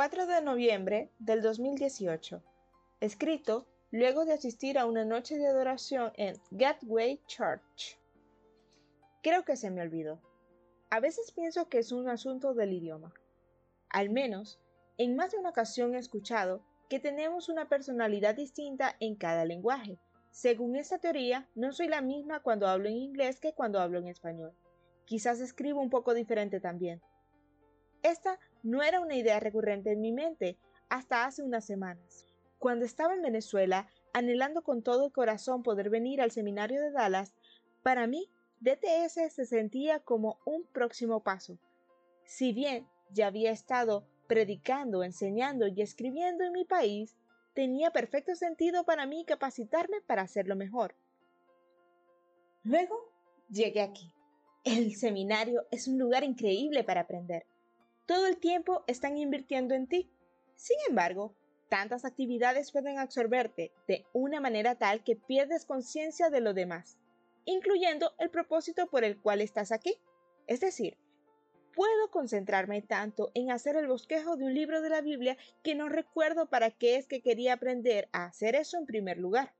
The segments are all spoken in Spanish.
4 de noviembre del 2018. Escrito luego de asistir a una noche de adoración en Gateway Church. Creo que se me olvidó. A veces pienso que es un asunto del idioma. Al menos, en más de una ocasión he escuchado que tenemos una personalidad distinta en cada lenguaje. Según esta teoría, no soy la misma cuando hablo en inglés que cuando hablo en español. Quizás escribo un poco diferente también. Esta no era una idea recurrente en mi mente hasta hace unas semanas. Cuando estaba en Venezuela, anhelando con todo el corazón poder venir al seminario de Dallas, para mí DTS se sentía como un próximo paso. Si bien ya había estado predicando, enseñando y escribiendo en mi país, tenía perfecto sentido para mí capacitarme para hacerlo mejor. Luego llegué aquí. El seminario es un lugar increíble para aprender. Todo el tiempo están invirtiendo en ti. Sin embargo, tantas actividades pueden absorberte de una manera tal que pierdes conciencia de lo demás, incluyendo el propósito por el cual estás aquí. Es decir, puedo concentrarme tanto en hacer el bosquejo de un libro de la Biblia que no recuerdo para qué es que quería aprender a hacer eso en primer lugar.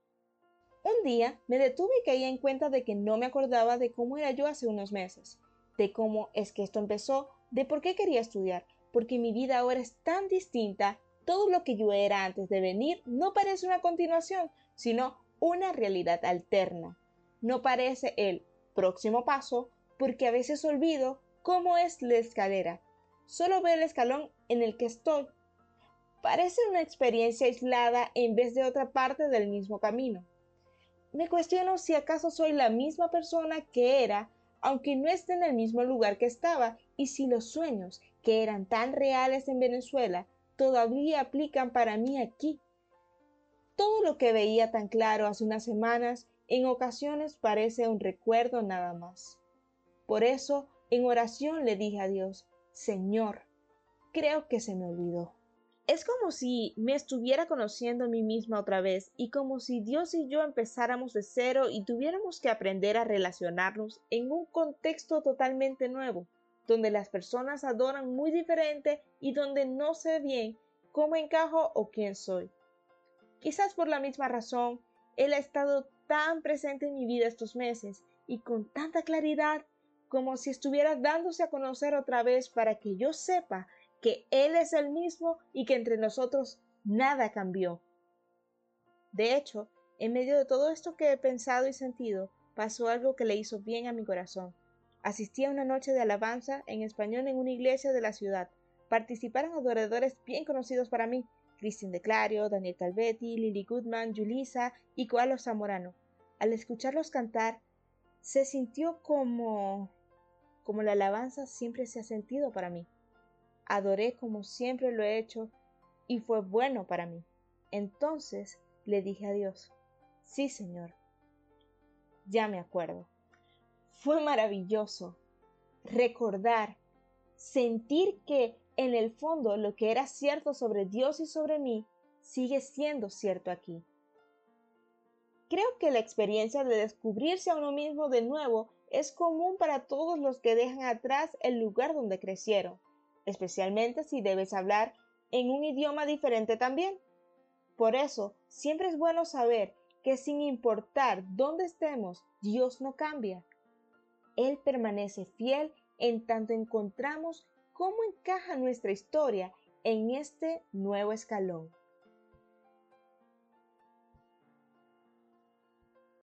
Un día me detuve y caí en cuenta de que no me acordaba de cómo era yo hace unos meses, de cómo es que esto empezó de por qué quería estudiar, porque mi vida ahora es tan distinta, todo lo que yo era antes de venir no parece una continuación, sino una realidad alterna. No parece el próximo paso, porque a veces olvido cómo es la escalera. Solo veo el escalón en el que estoy. Parece una experiencia aislada en vez de otra parte del mismo camino. Me cuestiono si acaso soy la misma persona que era aunque no esté en el mismo lugar que estaba, y si los sueños, que eran tan reales en Venezuela, todavía aplican para mí aquí. Todo lo que veía tan claro hace unas semanas, en ocasiones parece un recuerdo nada más. Por eso, en oración le dije a Dios, Señor, creo que se me olvidó. Es como si me estuviera conociendo a mí misma otra vez y como si Dios y yo empezáramos de cero y tuviéramos que aprender a relacionarnos en un contexto totalmente nuevo, donde las personas adoran muy diferente y donde no sé bien cómo encajo o quién soy. Quizás por la misma razón, Él ha estado tan presente en mi vida estos meses y con tanta claridad como si estuviera dándose a conocer otra vez para que yo sepa que Él es el mismo y que entre nosotros nada cambió. De hecho, en medio de todo esto que he pensado y sentido, pasó algo que le hizo bien a mi corazón. Asistí a una noche de alabanza en español en una iglesia de la ciudad. Participaron adoradores bien conocidos para mí, Cristin de Clario, Daniel Calvetti, Lily Goodman, Julisa y Coalo Zamorano. Al escucharlos cantar, se sintió como... como la alabanza siempre se ha sentido para mí adoré como siempre lo he hecho y fue bueno para mí. Entonces le dije a Dios, sí Señor, ya me acuerdo. Fue maravilloso recordar, sentir que en el fondo lo que era cierto sobre Dios y sobre mí sigue siendo cierto aquí. Creo que la experiencia de descubrirse a uno mismo de nuevo es común para todos los que dejan atrás el lugar donde crecieron especialmente si debes hablar en un idioma diferente también. Por eso, siempre es bueno saber que sin importar dónde estemos, Dios no cambia. Él permanece fiel en tanto encontramos cómo encaja nuestra historia en este nuevo escalón.